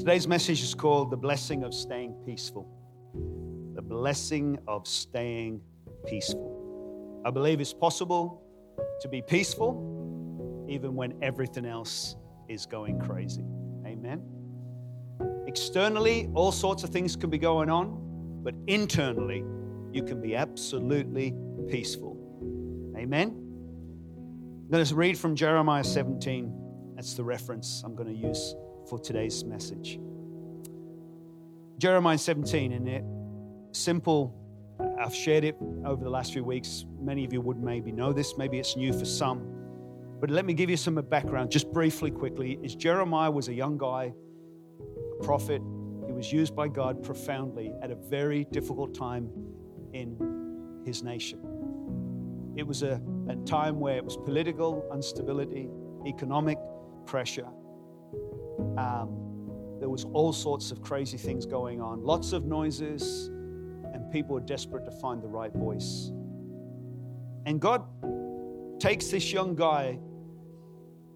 Today's message is called The Blessing of Staying Peaceful. The blessing of staying peaceful. I believe it's possible to be peaceful even when everything else is going crazy. Amen. Externally, all sorts of things can be going on, but internally, you can be absolutely peaceful. Amen. Going to read from Jeremiah 17. That's the reference I'm going to use for today's message. Jeremiah 17, in it, simple. I've shared it over the last few weeks. Many of you would maybe know this, maybe it's new for some. But let me give you some background, just briefly, quickly. Is Jeremiah was a young guy, a prophet. He was used by God profoundly at a very difficult time in his nation. It was a, a time where it was political instability, economic pressure. Um, there was all sorts of crazy things going on, lots of noises, and people were desperate to find the right voice. And God takes this young guy,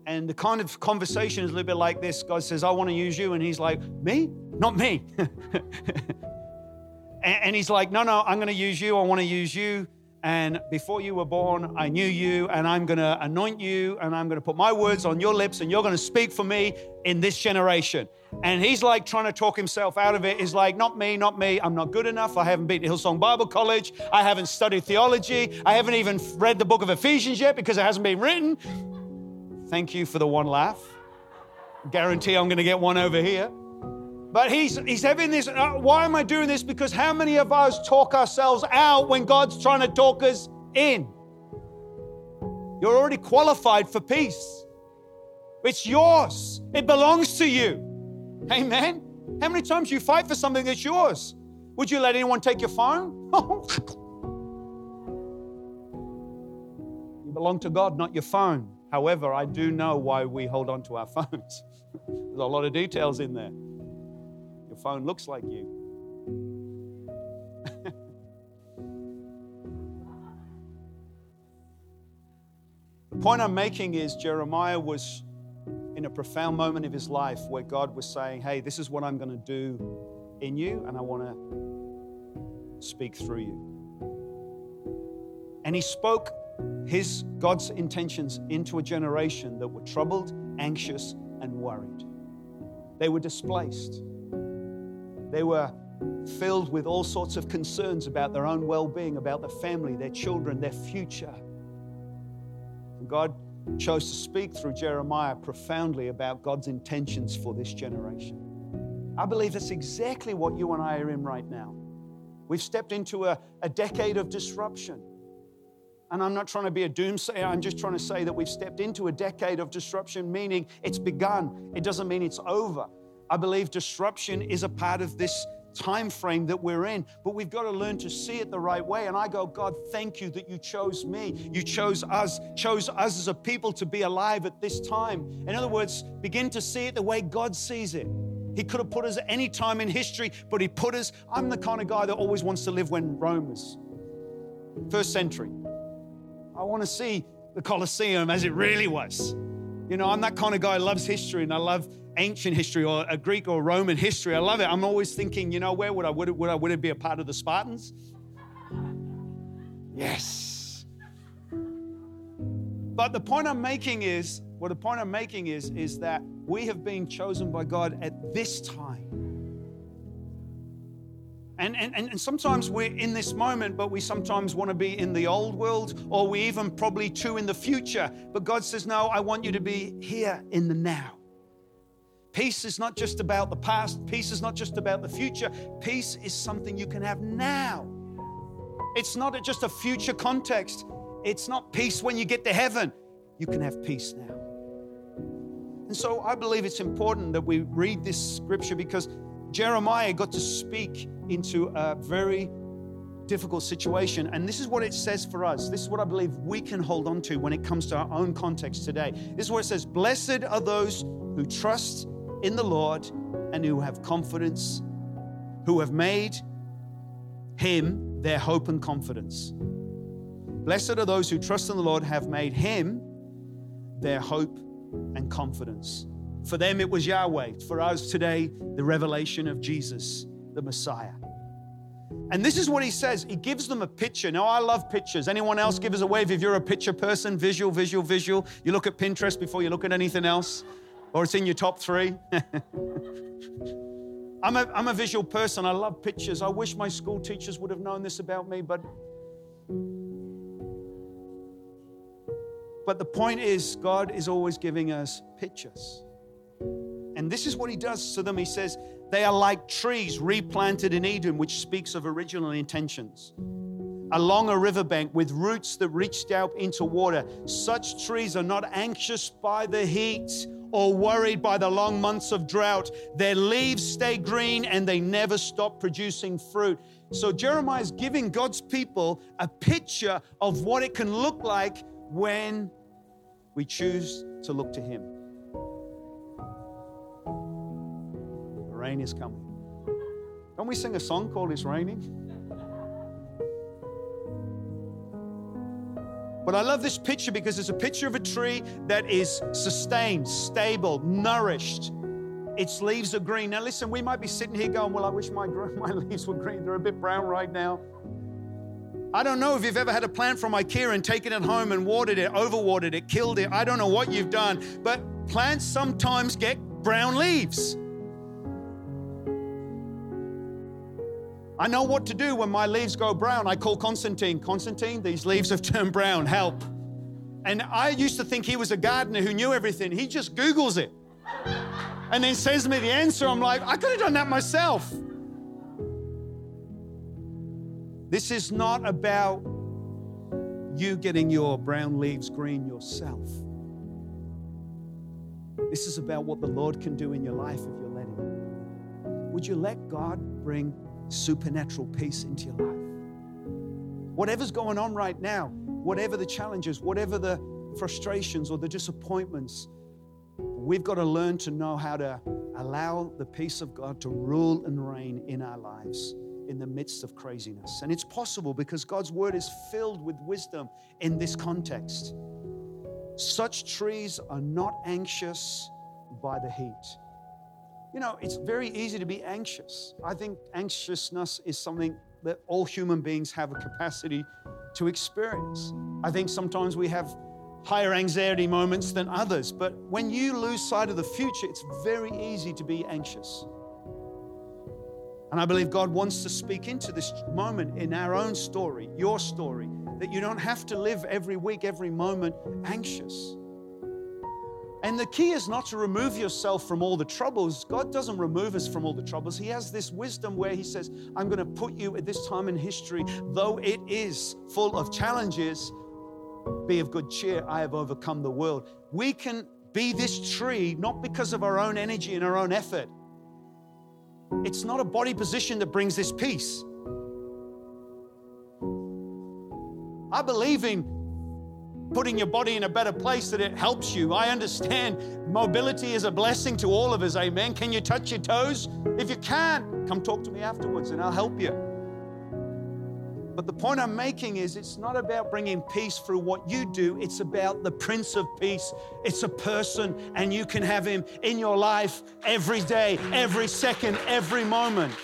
and the kind of conversation is a little bit like this God says, I want to use you. And he's like, Me? Not me. and he's like, No, no, I'm going to use you. I want to use you. And before you were born, I knew you, and I'm going to anoint you, and I'm going to put my words on your lips, and you're going to speak for me in this generation. And he's like trying to talk himself out of it. He's like, Not me, not me. I'm not good enough. I haven't been to Hillsong Bible College. I haven't studied theology. I haven't even read the book of Ephesians yet because it hasn't been written. Thank you for the one laugh. Guarantee I'm going to get one over here. But he's, he's having this. Uh, why am I doing this? Because how many of us talk ourselves out when God's trying to talk us in? You're already qualified for peace. It's yours, it belongs to you. Amen. How many times you fight for something that's yours? Would you let anyone take your phone? you belong to God, not your phone. However, I do know why we hold on to our phones. There's a lot of details in there. Your phone looks like you. the point I'm making is Jeremiah was in a profound moment of his life where God was saying, Hey, this is what I'm going to do in you, and I want to speak through you. And he spoke his God's intentions into a generation that were troubled, anxious, and worried. They were displaced. They were filled with all sorts of concerns about their own well being, about their family, their children, their future. And God chose to speak through Jeremiah profoundly about God's intentions for this generation. I believe that's exactly what you and I are in right now. We've stepped into a, a decade of disruption. And I'm not trying to be a doomsayer. I'm just trying to say that we've stepped into a decade of disruption, meaning it's begun. It doesn't mean it's over. I believe disruption is a part of this time frame that we're in, but we've got to learn to see it the right way. And I go, God, thank you that you chose me. You chose us, chose us as a people to be alive at this time. In other words, begin to see it the way God sees it. He could have put us at any time in history, but He put us. I'm the kind of guy that always wants to live when Rome was first century. I want to see the Colosseum as it really was. You know, I'm that kind of guy who loves history and I love ancient history or a Greek or Roman history. I love it. I'm always thinking, you know, where would I would would I would it be a part of the Spartans? Yes. But the point I'm making is, well, the point I'm making is, is that we have been chosen by God at this time. And, and, and sometimes we're in this moment, but we sometimes want to be in the old world, or we even probably too in the future. But God says, No, I want you to be here in the now. Peace is not just about the past, peace is not just about the future. Peace is something you can have now. It's not just a future context, it's not peace when you get to heaven. You can have peace now. And so I believe it's important that we read this scripture because Jeremiah got to speak into a very difficult situation. And this is what it says for us. This is what I believe we can hold on to when it comes to our own context today. This is what it says Blessed are those who trust in the Lord and who have confidence, who have made Him their hope and confidence. Blessed are those who trust in the Lord, have made Him their hope and confidence. For them, it was Yahweh. For us today, the revelation of Jesus, the Messiah. And this is what he says. He gives them a picture. Now, I love pictures. Anyone else give us a wave if you're a picture person? Visual, visual, visual. You look at Pinterest before you look at anything else, or it's in your top three. I'm a, I'm a visual person. I love pictures. I wish my school teachers would have known this about me, but. But the point is, God is always giving us pictures. And this is what he does to them. He says, they are like trees replanted in Eden, which speaks of original intentions. Along a riverbank with roots that reached out into water. Such trees are not anxious by the heat or worried by the long months of drought. Their leaves stay green and they never stop producing fruit. So Jeremiah is giving God's people a picture of what it can look like when we choose to look to Him. The rain is coming. Don't we sing a song called It's Raining? But I love this picture because it's a picture of a tree that is sustained, stable, nourished. Its leaves are green. Now, listen, we might be sitting here going, Well, I wish my, my leaves were green. They're a bit brown right now. I don't know if you've ever had a plant from IKEA and taken it home and watered it, overwatered it, killed it. I don't know what you've done, but plants sometimes get brown leaves. I know what to do when my leaves go brown. I call Constantine. Constantine, these leaves have turned brown. Help. And I used to think he was a gardener who knew everything. He just Googles it and then sends me the answer. I'm like, I could have done that myself. This is not about you getting your brown leaves green yourself. This is about what the Lord can do in your life if you let Him. Would you let God bring supernatural peace into your life. Whatever's going on right now, whatever the challenges, whatever the frustrations or the disappointments, we've got to learn to know how to allow the peace of God to rule and reign in our lives in the midst of craziness. And it's possible because God's word is filled with wisdom in this context. Such trees are not anxious by the heat. You know, it's very easy to be anxious. I think anxiousness is something that all human beings have a capacity to experience. I think sometimes we have higher anxiety moments than others, but when you lose sight of the future, it's very easy to be anxious. And I believe God wants to speak into this moment in our own story, your story, that you don't have to live every week, every moment anxious. And the key is not to remove yourself from all the troubles. God doesn't remove us from all the troubles. He has this wisdom where He says, I'm going to put you at this time in history, though it is full of challenges, be of good cheer. I have overcome the world. We can be this tree not because of our own energy and our own effort. It's not a body position that brings this peace. I believe in putting your body in a better place that it helps you. I understand mobility is a blessing to all of us. Amen. Can you touch your toes? If you can't, come talk to me afterwards and I'll help you. But the point I'm making is it's not about bringing peace through what you do, it's about the Prince of Peace. It's a person, and you can have him in your life every day, every second, every moment.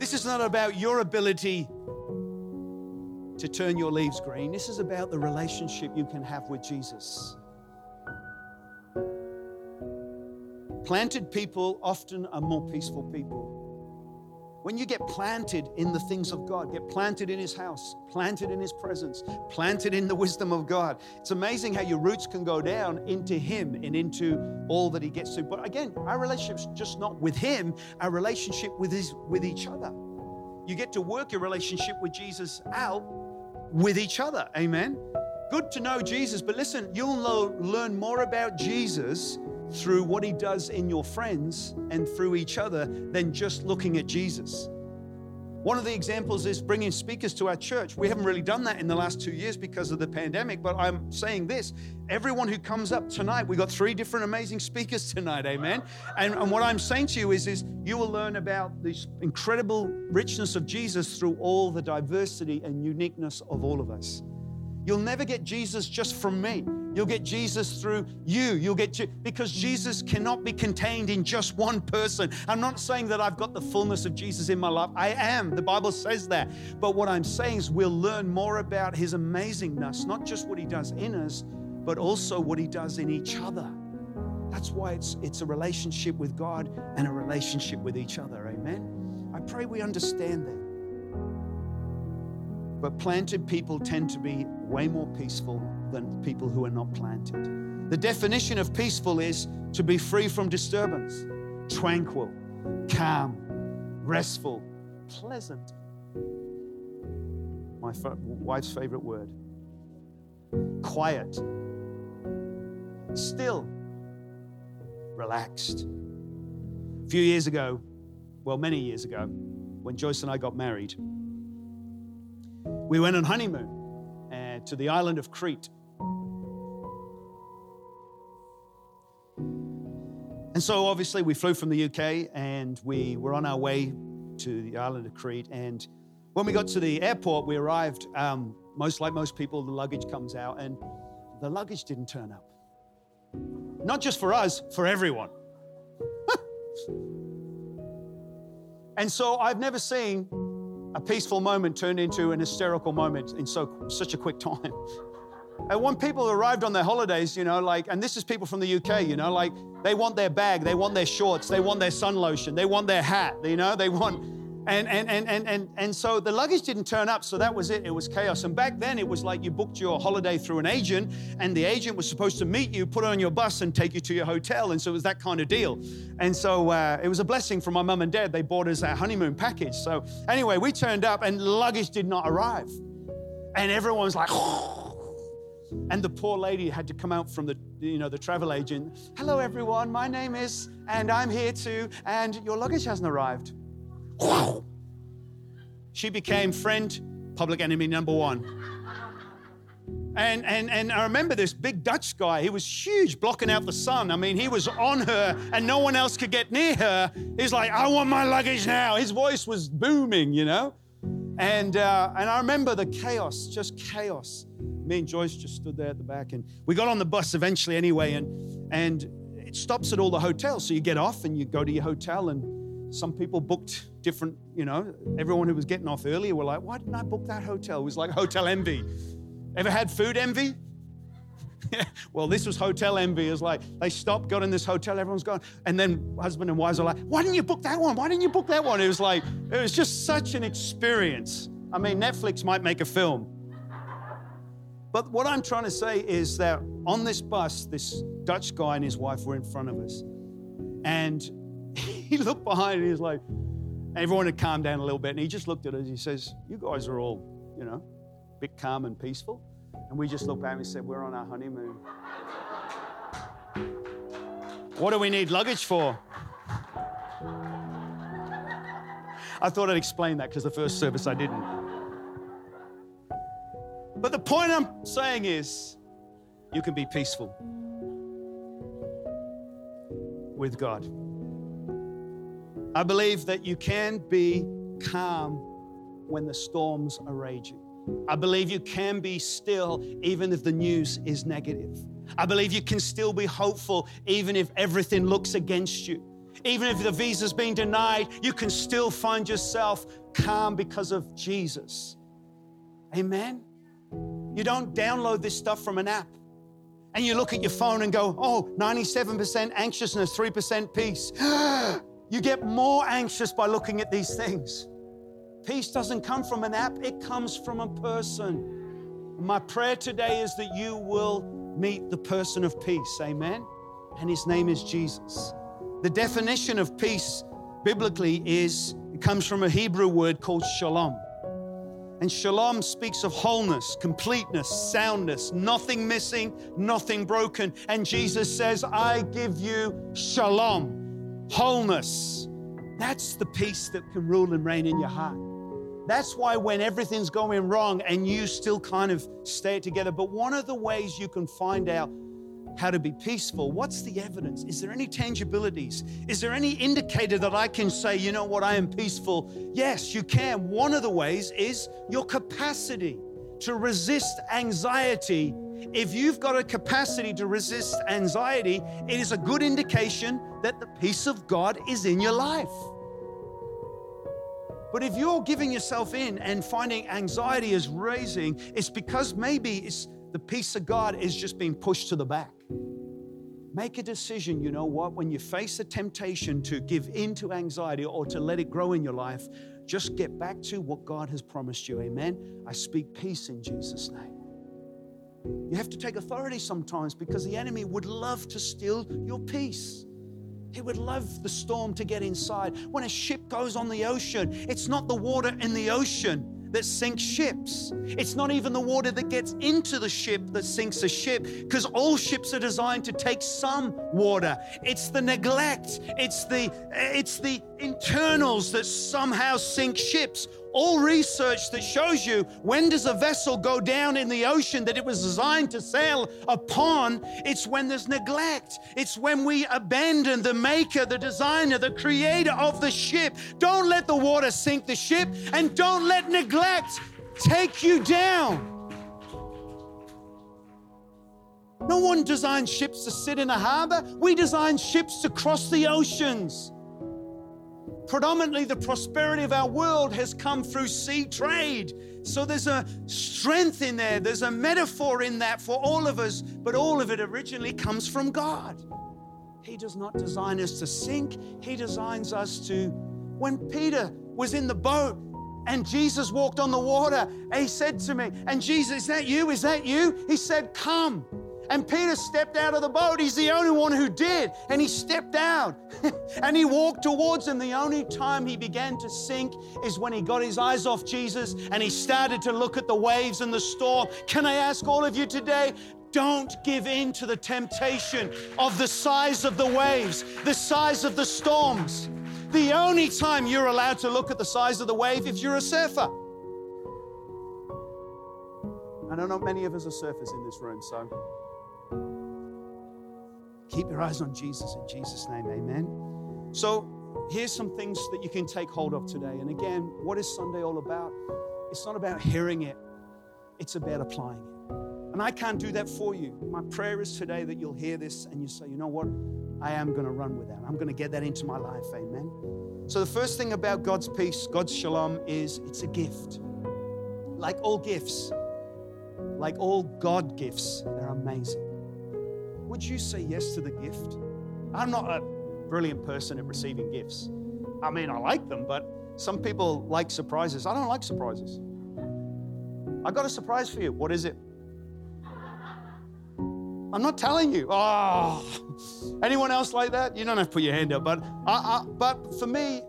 This is not about your ability to turn your leaves green. This is about the relationship you can have with Jesus. Planted people often are more peaceful people. When you get planted in the things of God, get planted in His house, planted in His presence, planted in the wisdom of God, it's amazing how your roots can go down into Him and into all that He gets to. But again, our relationship's just not with Him, our relationship with, his, with each other. You get to work your relationship with Jesus out with each other. Amen. Good to know Jesus, but listen, you'll know, learn more about Jesus through what he does in your friends and through each other than just looking at Jesus. One of the examples is bringing speakers to our church. We haven't really done that in the last two years because of the pandemic, but I'm saying this everyone who comes up tonight, we've got three different amazing speakers tonight, amen. And, and what I'm saying to you is, is you will learn about this incredible richness of Jesus through all the diversity and uniqueness of all of us. You'll never get Jesus just from me. You'll get Jesus through you. You'll get Je- because Jesus cannot be contained in just one person. I'm not saying that I've got the fullness of Jesus in my life. I am. The Bible says that. But what I'm saying is we'll learn more about his amazingness, not just what he does in us, but also what he does in each other. That's why it's it's a relationship with God and a relationship with each other. Amen. I pray we understand that. But planted people tend to be way more peaceful than people who are not planted. The definition of peaceful is to be free from disturbance, tranquil, calm, restful, pleasant. My wife's favorite word. Quiet, still, relaxed. A few years ago, well, many years ago, when Joyce and I got married, we went on honeymoon uh, to the island of Crete. And so, obviously, we flew from the UK and we were on our way to the island of Crete. And when we got to the airport, we arrived, um, most like most people, the luggage comes out, and the luggage didn't turn up. Not just for us, for everyone. and so, I've never seen a peaceful moment turned into an hysterical moment in so such a quick time. And when people arrived on their holidays, you know, like, and this is people from the UK, you know, like they want their bag, they want their shorts, they want their sun lotion, they want their hat, you know, they want and, and, and, and, and, and so the luggage didn't turn up, so that was it. It was chaos. And back then, it was like you booked your holiday through an agent, and the agent was supposed to meet you, put on your bus, and take you to your hotel. And so it was that kind of deal. And so uh, it was a blessing for my mum and dad. They bought us a honeymoon package. So anyway, we turned up, and luggage did not arrive. And everyone was like, and the poor lady had to come out from the you know the travel agent hello everyone my name is and i'm here too and your luggage hasn't arrived she became friend, public enemy number one. And, and, and I remember this big Dutch guy. He was huge, blocking out the sun. I mean, he was on her and no one else could get near her. He's like, I want my luggage now. His voice was booming, you know? And, uh, and I remember the chaos, just chaos. Me and Joyce just stood there at the back and we got on the bus eventually anyway. And, and it stops at all the hotels. So you get off and you go to your hotel and some people booked different, you know, everyone who was getting off earlier were like, why didn't I book that hotel? It was like hotel envy. Ever had food envy? well, this was hotel envy. It's like they stopped, got in this hotel, everyone's gone. And then husband and wives are like, why didn't you book that one? Why didn't you book that one? It was like, it was just such an experience. I mean, Netflix might make a film. But what I'm trying to say is that on this bus, this Dutch guy and his wife were in front of us. And he looked behind and he was like, everyone had calmed down a little bit. And he just looked at us. He says, You guys are all, you know, a bit calm and peaceful. And we just looked back and said, We're on our honeymoon. What do we need luggage for? I thought I'd explain that because the first service I didn't. But the point I'm saying is, you can be peaceful with God. I believe that you can be calm when the storms are raging. I believe you can be still even if the news is negative. I believe you can still be hopeful even if everything looks against you. Even if the visa's been denied, you can still find yourself calm because of Jesus. Amen. You don't download this stuff from an app and you look at your phone and go, oh, 97% anxiousness, 3% peace. Ah! You get more anxious by looking at these things. Peace doesn't come from an app, it comes from a person. My prayer today is that you will meet the person of peace. Amen. And his name is Jesus. The definition of peace biblically is it comes from a Hebrew word called shalom. And shalom speaks of wholeness, completeness, soundness, nothing missing, nothing broken. And Jesus says, I give you shalom wholeness. That's the peace that can rule and reign in your heart. That's why when everything's going wrong and you still kind of stay together, but one of the ways you can find out how to be peaceful, what's the evidence? Is there any tangibilities? Is there any indicator that I can say, you know what, I am peaceful? Yes, you can. One of the ways is your capacity to resist anxiety, if you've got a capacity to resist anxiety, it is a good indication that the peace of God is in your life. But if you're giving yourself in and finding anxiety is raising, it's because maybe it's the peace of God is just being pushed to the back. Make a decision, you know what? When you face a temptation to give in to anxiety or to let it grow in your life, just get back to what God has promised you. Amen. I speak peace in Jesus' name. You have to take authority sometimes because the enemy would love to steal your peace. He would love the storm to get inside. When a ship goes on the ocean, it's not the water in the ocean that sinks ships. It's not even the water that gets into the ship that sinks a ship, because all ships are designed to take some water. It's the neglect, it's the it's the internals that somehow sink ships all research that shows you when does a vessel go down in the ocean that it was designed to sail upon it's when there's neglect. It's when we abandon the maker the designer the creator of the ship. Don't let the water sink the ship and don't let neglect take you down. No one designed ships to sit in a harbor. We designed ships to cross the oceans predominantly the prosperity of our world has come through sea trade. So there's a strength in there, there's a metaphor in that for all of us, but all of it originally comes from God. He does not design us to sink, He designs us to. When Peter was in the boat, and Jesus walked on the water. He said to me, And Jesus, is that you? Is that you? He said, Come. And Peter stepped out of the boat. He's the only one who did. And he stepped out and he walked towards him. The only time he began to sink is when he got his eyes off Jesus and he started to look at the waves and the storm. Can I ask all of you today? Don't give in to the temptation of the size of the waves, the size of the storms. The only time you're allowed to look at the size of the wave if you're a surfer. I know not many of us are surfers in this room, so Keep your eyes on Jesus in Jesus' name, amen. So, here's some things that you can take hold of today. And again, what is Sunday all about? It's not about hearing it, it's about applying it. And I can't do that for you. My prayer is today that you'll hear this and you say, you know what? I am going to run with that. I'm going to get that into my life. Amen. So, the first thing about God's peace, God's shalom, is it's a gift. Like all gifts, like all God gifts, they're amazing. Would you say yes to the gift? I'm not a brilliant person at receiving gifts. I mean, I like them, but some people like surprises. I don't like surprises. I got a surprise for you. What is it? I'm not telling you. Oh, anyone else like that? You don't have to put your hand up. But, I, I, but for me,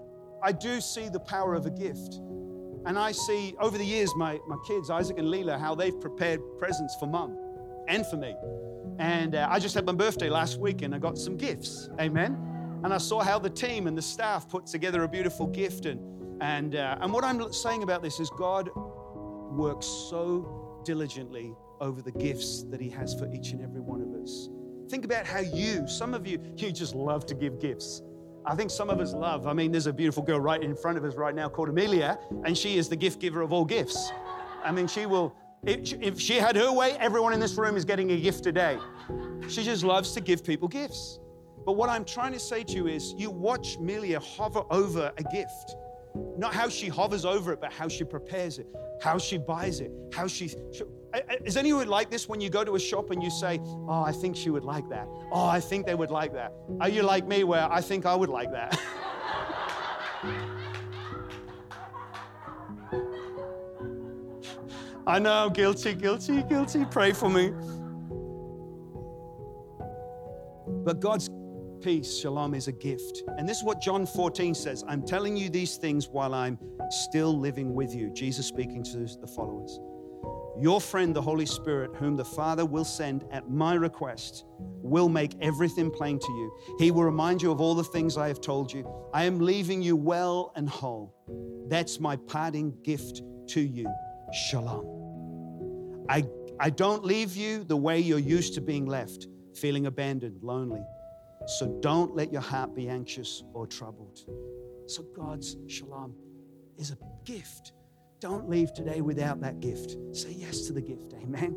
I do see the power of a gift. And I see over the years, my, my kids, Isaac and Leela, how they've prepared presents for mum and for me. And uh, I just had my birthday last week and I got some gifts. Amen. And I saw how the team and the staff put together a beautiful gift. And, and, uh, and what I'm saying about this is God works so diligently over the gifts that He has for each and every one of us. Think about how you, some of you, you just love to give gifts. I think some of us love. I mean, there's a beautiful girl right in front of us right now called Amelia, and she is the gift giver of all gifts. I mean, she will if she had her way, everyone in this room is getting a gift today. She just loves to give people gifts. But what I'm trying to say to you is you watch Melia hover over a gift. Not how she hovers over it, but how she prepares it, how she buys it, how she. she is anyone like this when you go to a shop and you say, Oh, I think she would like that? Oh, I think they would like that. Are you like me where I think I would like that? I know, guilty, guilty, guilty. Pray for me. But God's peace, shalom, is a gift. And this is what John 14 says I'm telling you these things while I'm still living with you. Jesus speaking to the followers. Your friend, the Holy Spirit, whom the Father will send at my request, will make everything plain to you. He will remind you of all the things I have told you. I am leaving you well and whole. That's my parting gift to you shalom. I, I don't leave you the way you're used to being left, feeling abandoned, lonely. So don't let your heart be anxious or troubled. So God's shalom is a gift. don't leave today without that gift. Say yes to the gift. Amen.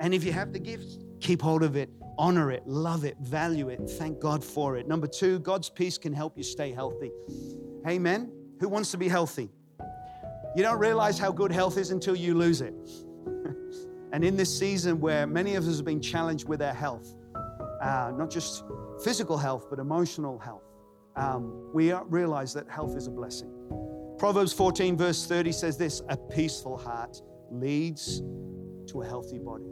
And if you have the gift, keep hold of it, honor it, love it, value it, thank God for it. Number two, God's peace can help you stay healthy. Amen. Who wants to be healthy? You don't realize how good health is until you lose it. and in this season where many of us have been challenged with our health, uh, not just physical health, but emotional health, um, we realize that health is a blessing. Proverbs 14, verse 30 says this A peaceful heart leads to a healthy body.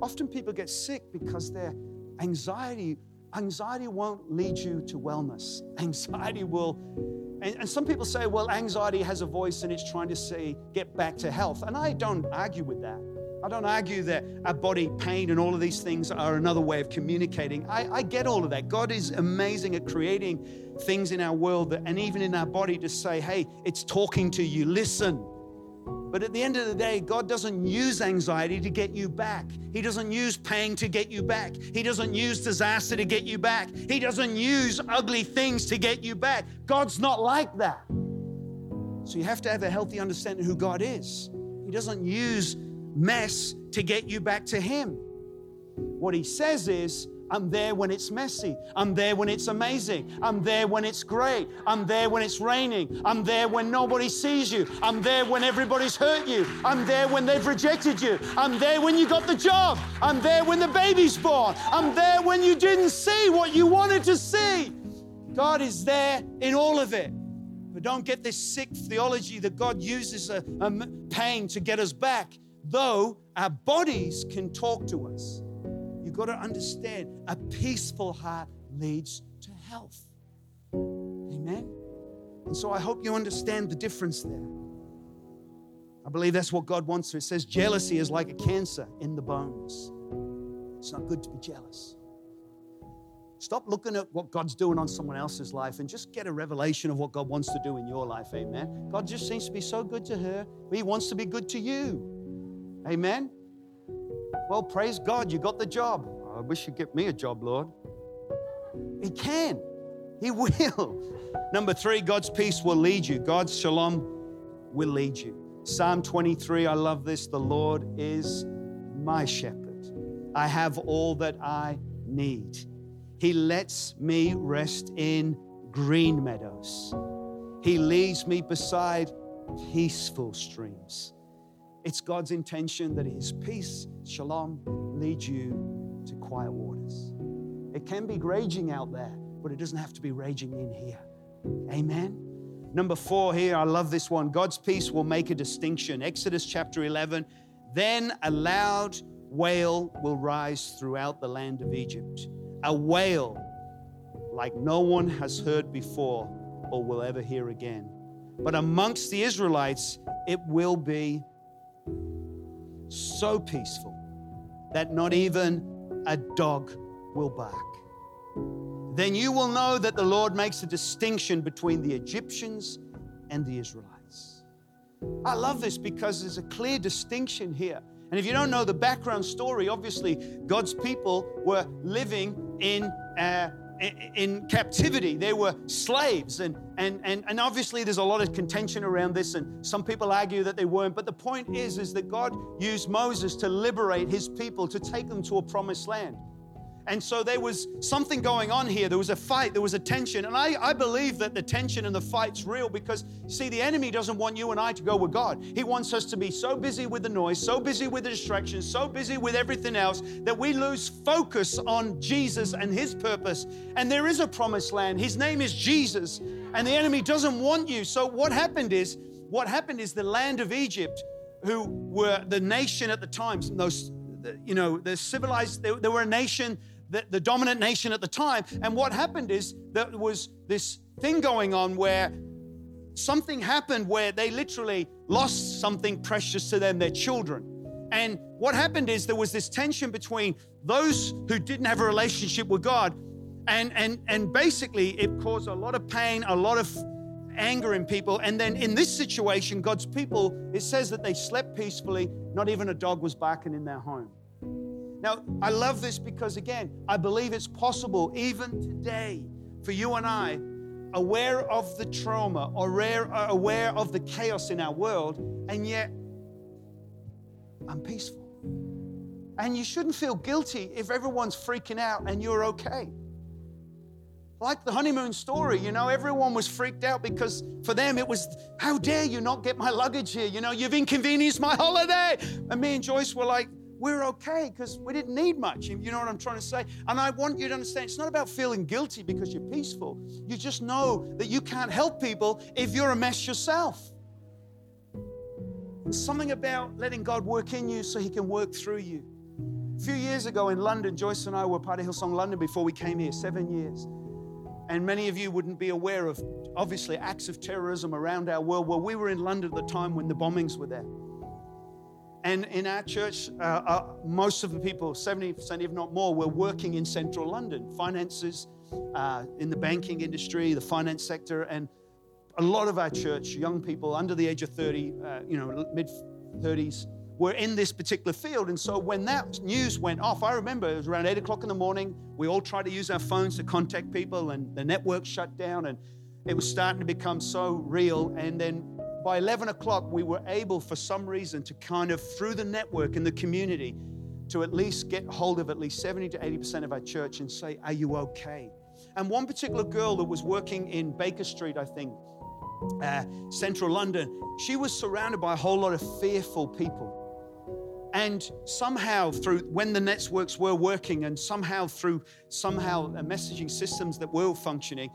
Often people get sick because their anxiety, anxiety won't lead you to wellness. Anxiety will, and, and some people say, well, anxiety has a voice and it's trying to say, get back to health. And I don't argue with that. I don't argue that our body pain and all of these things are another way of communicating. I, I, get all of that. God is amazing at creating things in our world that, and even in our body to say, hey, it's talking to you, listen. But at the end of the day, God doesn't use anxiety to get you back. He doesn't use pain to get you back. He doesn't use disaster to get you back. He doesn't use ugly things to get you back. God's not like that. So you have to have a healthy understanding of who God is. He doesn't use mess to get you back to Him. What He says is, I'm there when it's messy. I'm there when it's amazing. I'm there when it's great. I'm there when it's raining. I'm there when nobody sees you. I'm there when everybody's hurt you. I'm there when they've rejected you. I'm there when you got the job. I'm there when the baby's born. I'm there when you didn't see what you wanted to see. God is there in all of it. But don't get this sick theology that God uses a, a pain to get us back though our bodies can talk to us. You've got to understand a peaceful heart leads to health. Amen. And so I hope you understand the difference there. I believe that's what God wants. It says jealousy is like a cancer in the bones. It's not good to be jealous. Stop looking at what God's doing on someone else's life and just get a revelation of what God wants to do in your life. Amen. God just seems to be so good to her, He wants to be good to you. Amen? Well, praise God, you got the job. I wish you'd get me a job, Lord. He can, He will. Number three, God's peace will lead you, God's shalom will lead you. Psalm 23, I love this. The Lord is my shepherd. I have all that I need. He lets me rest in green meadows. He leads me beside peaceful streams. It's God's intention that His peace, shalom, lead you to quiet waters. It can be raging out there, but it doesn't have to be raging in here. Amen. Number four here, I love this one. God's peace will make a distinction. Exodus chapter 11. Then a loud wail will rise throughout the land of Egypt. A wail like no one has heard before or will ever hear again. But amongst the Israelites, it will be so peaceful that not even a dog will bark. Then you will know that the Lord makes a distinction between the Egyptians and the Israelites. I love this because there's a clear distinction here. And if you don't know the background story, obviously God's people were living in uh, in captivity. They were slaves. And, and, and, and obviously there's a lot of contention around this, and some people argue that they weren't. But the point is, is that God used Moses to liberate his people, to take them to a promised land. And so there was something going on here. There was a fight, there was a tension. And I, I believe that the tension and the fight's real because, see, the enemy doesn't want you and I to go with God. He wants us to be so busy with the noise, so busy with the distractions, so busy with everything else that we lose focus on Jesus and His purpose. And there is a promised land. His name is Jesus. And the enemy doesn't want you. So what happened is, what happened is the land of Egypt, who were the nation at the time, those you know, the civilized, they, they, were a nation the, the dominant nation at the time. And what happened is there was this thing going on where something happened where they literally lost something precious to them, their children. And what happened is there was this tension between those who didn't have a relationship with God, and and and basically it caused a lot of pain, a lot of anger in people. And then in this situation, God's people, it says that they slept peacefully, not even a dog was barking in their home. Now, I love this because, again, I believe it's possible even today for you and I aware of the trauma, aware, uh, aware of the chaos in our world, and yet I'm peaceful. And you shouldn't feel guilty if everyone's freaking out and you're okay. Like the honeymoon story, you know, everyone was freaked out because for them it was, how dare you not get my luggage here? You know, you've inconvenienced my holiday. And me and Joyce were like, we're okay because we didn't need much. You know what I'm trying to say? And I want you to understand it's not about feeling guilty because you're peaceful. You just know that you can't help people if you're a mess yourself. There's something about letting God work in you so He can work through you. A few years ago in London, Joyce and I were part of Hillsong London before we came here, seven years. And many of you wouldn't be aware of, obviously, acts of terrorism around our world. Well, we were in London at the time when the bombings were there. And in our church, uh, uh, most of the people, 70% if not more, were working in central London, finances, uh, in the banking industry, the finance sector, and a lot of our church, young people under the age of 30, uh, you know, mid 30s, were in this particular field. And so when that news went off, I remember it was around 8 o'clock in the morning. We all tried to use our phones to contact people, and the network shut down, and it was starting to become so real. And then by 11 o'clock, we were able, for some reason, to kind of, through the network and the community, to at least get hold of at least 70 to 80% of our church and say, Are you okay? And one particular girl that was working in Baker Street, I think, uh, central London, she was surrounded by a whole lot of fearful people. And somehow, through when the networks were working, and somehow through somehow uh, messaging systems that were functioning,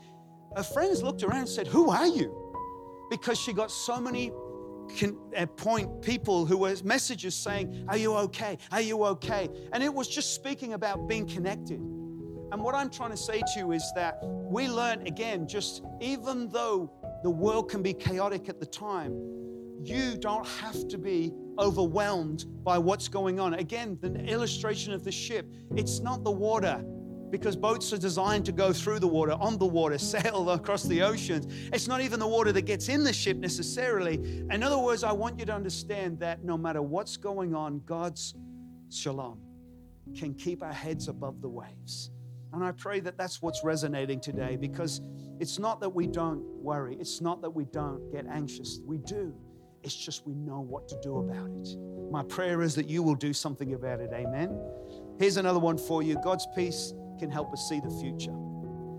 her friends looked around and said, Who are you? Because she got so many can, uh, point people who were messages saying, Are you okay? Are you okay? And it was just speaking about being connected. And what I'm trying to say to you is that we learn again, just even though the world can be chaotic at the time, you don't have to be overwhelmed by what's going on. Again, the illustration of the ship, it's not the water because boats are designed to go through the water, on the water, sail across the oceans. It's not even the water that gets in the ship necessarily. In other words, I want you to understand that no matter what's going on, God's shalom can keep our heads above the waves. And I pray that that's what's resonating today because it's not that we don't worry, it's not that we don't get anxious. We do. It's just we know what to do about it. My prayer is that you will do something about it. Amen. Here's another one for you God's peace can help us see the future.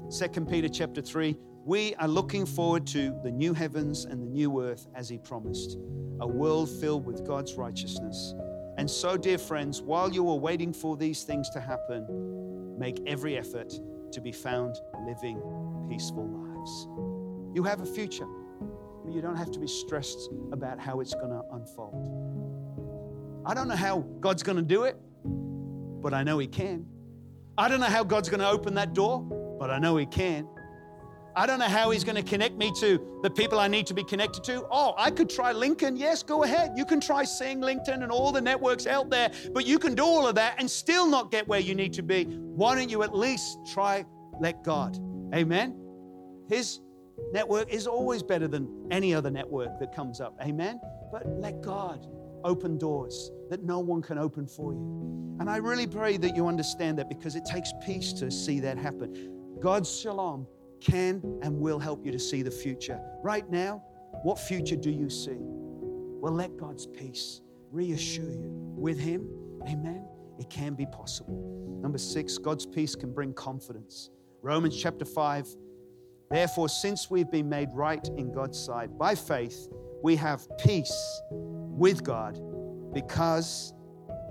2 Peter chapter 3, we are looking forward to the new heavens and the new earth as he promised, a world filled with God's righteousness. And so, dear friends, while you are waiting for these things to happen, make every effort to be found living peaceful lives. You have a future, but you don't have to be stressed about how it's going to unfold. I don't know how God's going to do it, but I know He can. I don't know how God's going to open that door, but I know He can. I don't know how He's going to connect me to the people I need to be connected to. Oh, I could try LinkedIn. Yes, go ahead. You can try seeing LinkedIn and all the networks out there, but you can do all of that and still not get where you need to be. Why don't you at least try let God? Amen. His network is always better than any other network that comes up. Amen. But let God open doors that no one can open for you. And I really pray that you understand that because it takes peace to see that happen. God's shalom can and will help you to see the future. Right now, what future do you see? Well, let God's peace reassure you with Him. Amen. It can be possible. Number six, God's peace can bring confidence. Romans chapter 5. Therefore, since we've been made right in God's sight by faith, we have peace with God because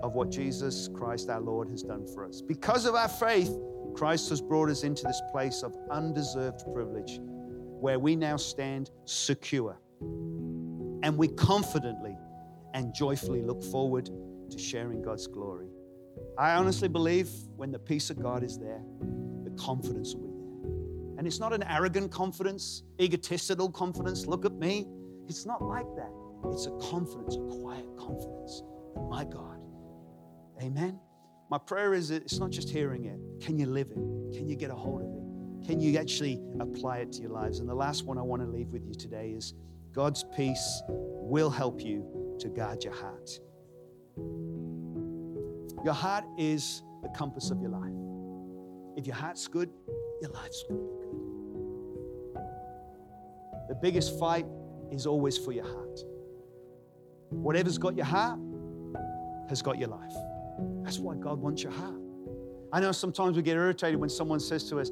of what Jesus Christ our Lord has done for us. Because of our faith, Christ has brought us into this place of undeserved privilege where we now stand secure. And we confidently and joyfully look forward to sharing God's glory. I honestly believe when the peace of God is there, the confidence will be there. And it's not an arrogant confidence, egotistical confidence. Look at me. It's not like that. It's a confidence, a quiet confidence my God Amen. My prayer is it's not just hearing it. Can you live it? Can you get a hold of it? Can you actually apply it to your lives? And the last one I want to leave with you today is God's peace will help you to guard your heart. Your heart is the compass of your life. If your heart's good, your life's going to be good. the biggest fight is always for your heart. Whatever's got your heart has got your life. That's why God wants your heart. I know sometimes we get irritated when someone says to us,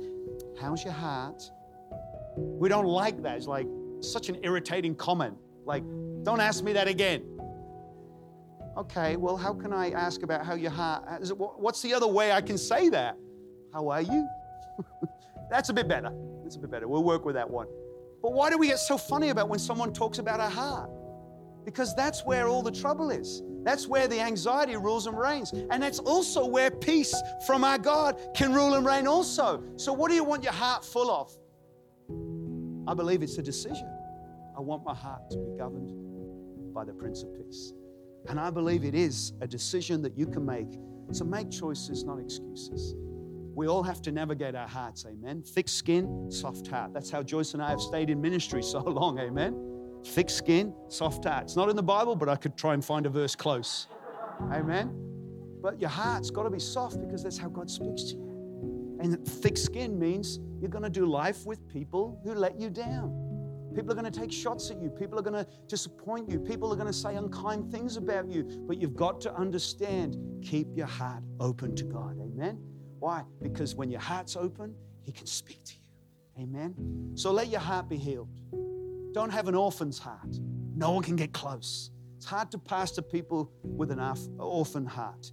How's your heart? We don't like that. It's like such an irritating comment. Like, don't ask me that again. Okay, well, how can I ask about how your heart? What's the other way I can say that? How are you? That's a bit better. That's a bit better. We'll work with that one. But why do we get so funny about when someone talks about our heart? Because that's where all the trouble is. That's where the anxiety rules and reigns. And that's also where peace from our God can rule and reign also. So, what do you want your heart full of? I believe it's a decision. I want my heart to be governed by the Prince of Peace. And I believe it is a decision that you can make. So make choices, not excuses. We all have to navigate our hearts, amen. Thick skin, soft heart. That's how Joyce and I have stayed in ministry so long, amen. Thick skin, soft heart. It's not in the Bible, but I could try and find a verse close. Amen. But your heart's got to be soft because that's how God speaks to you. And thick skin means you're going to do life with people who let you down. People are going to take shots at you. People are going to disappoint you. People are going to say unkind things about you. But you've got to understand keep your heart open to God. Amen. Why? Because when your heart's open, He can speak to you. Amen. So let your heart be healed. Don't have an orphan's heart. No one can get close. It's hard to pastor people with an orphan heart.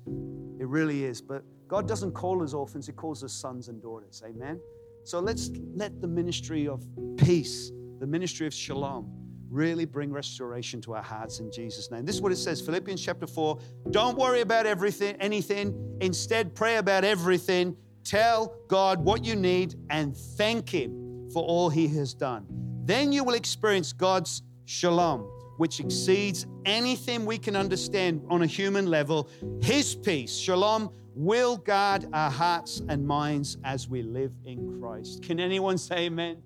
It really is. But God doesn't call us orphans, He calls us sons and daughters. Amen. So let's let the ministry of peace, the ministry of shalom, really bring restoration to our hearts in Jesus' name. This is what it says Philippians chapter 4. Don't worry about everything, anything. Instead, pray about everything. Tell God what you need and thank Him for all He has done. Then you will experience God's shalom, which exceeds anything we can understand on a human level. His peace, shalom, will guard our hearts and minds as we live in Christ. Can anyone say amen?